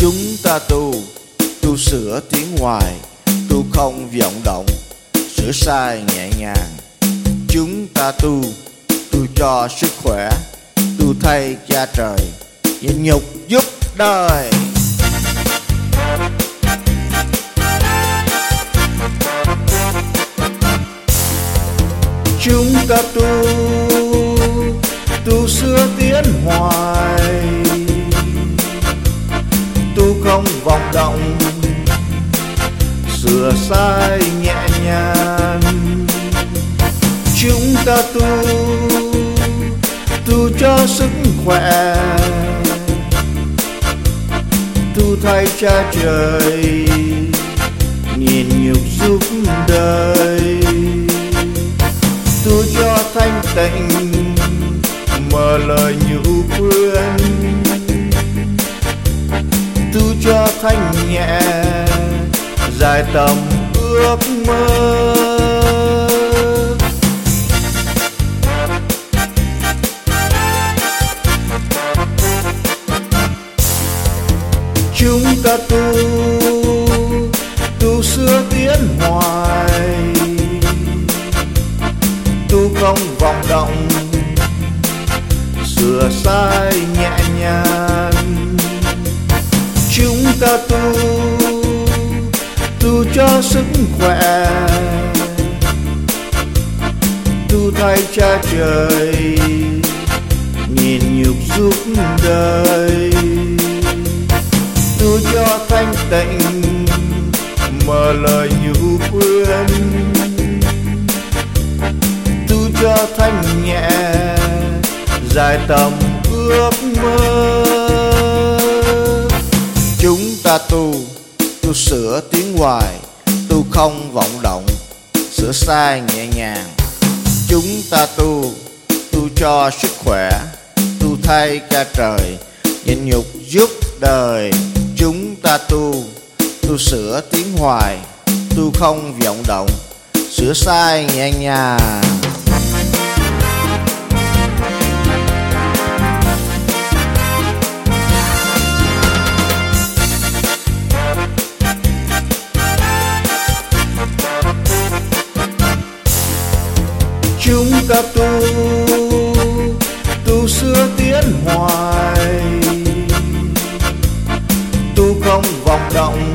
chúng ta tu tu sửa tiếng ngoài tu không vọng động, sửa sai nhẹ nhàng. Chúng ta tu tu cho sức khỏe, tu thay cha trời, nhịn nhục giúp đời. Chúng ta tu tu xưa tiến hoài không vọng động. Sửa sai nhẹ nhàng. Chúng ta tu tu cho sức khỏe. Tu thay cha trời nhìn nhục giúp đời. Tu cho thanh tịnh, mở lời nhũ khuyên tu cho thanh nhẹ, dài tầm ước mơ. Chúng ta tu tu xưa tiến hoài tu không vọng động, sửa sai nhẹ nhàng ta tu tu cho sức khỏe. Tu thay cha trời nhìn nhục giúp đời. Tu cho thanh tịnh, mở lời nhũ khuyên. Tu cho thanh nhẹ dài tầm ước mơ. Tu tu sửa tiếng hoài, tu không vọng động, sửa sai nhẹ nhàng. Chúng ta tu tu cho sức khỏe, tu thay cha trời, nhịn nhục giúp đời. Chúng ta tu tu sửa tiếng hoài, tu không vọng động, sửa sai nhẹ nhàng. Ta tu tu xưa tiến hoài. Tu không vọng động,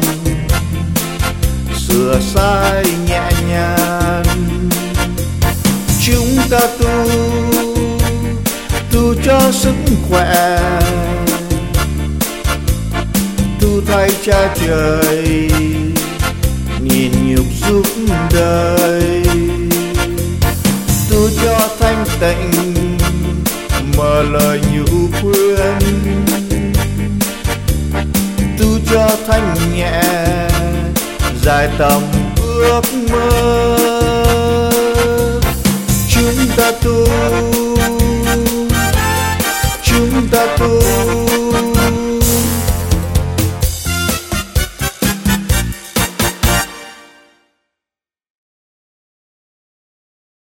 sửa sai nhẹ nhàng. Chúng ta tu tu cho sức khỏe. Tu thay cha trời. Mà lời nhũ khuyên. Tu cho thanh nhẹ dài tầm ước mơ.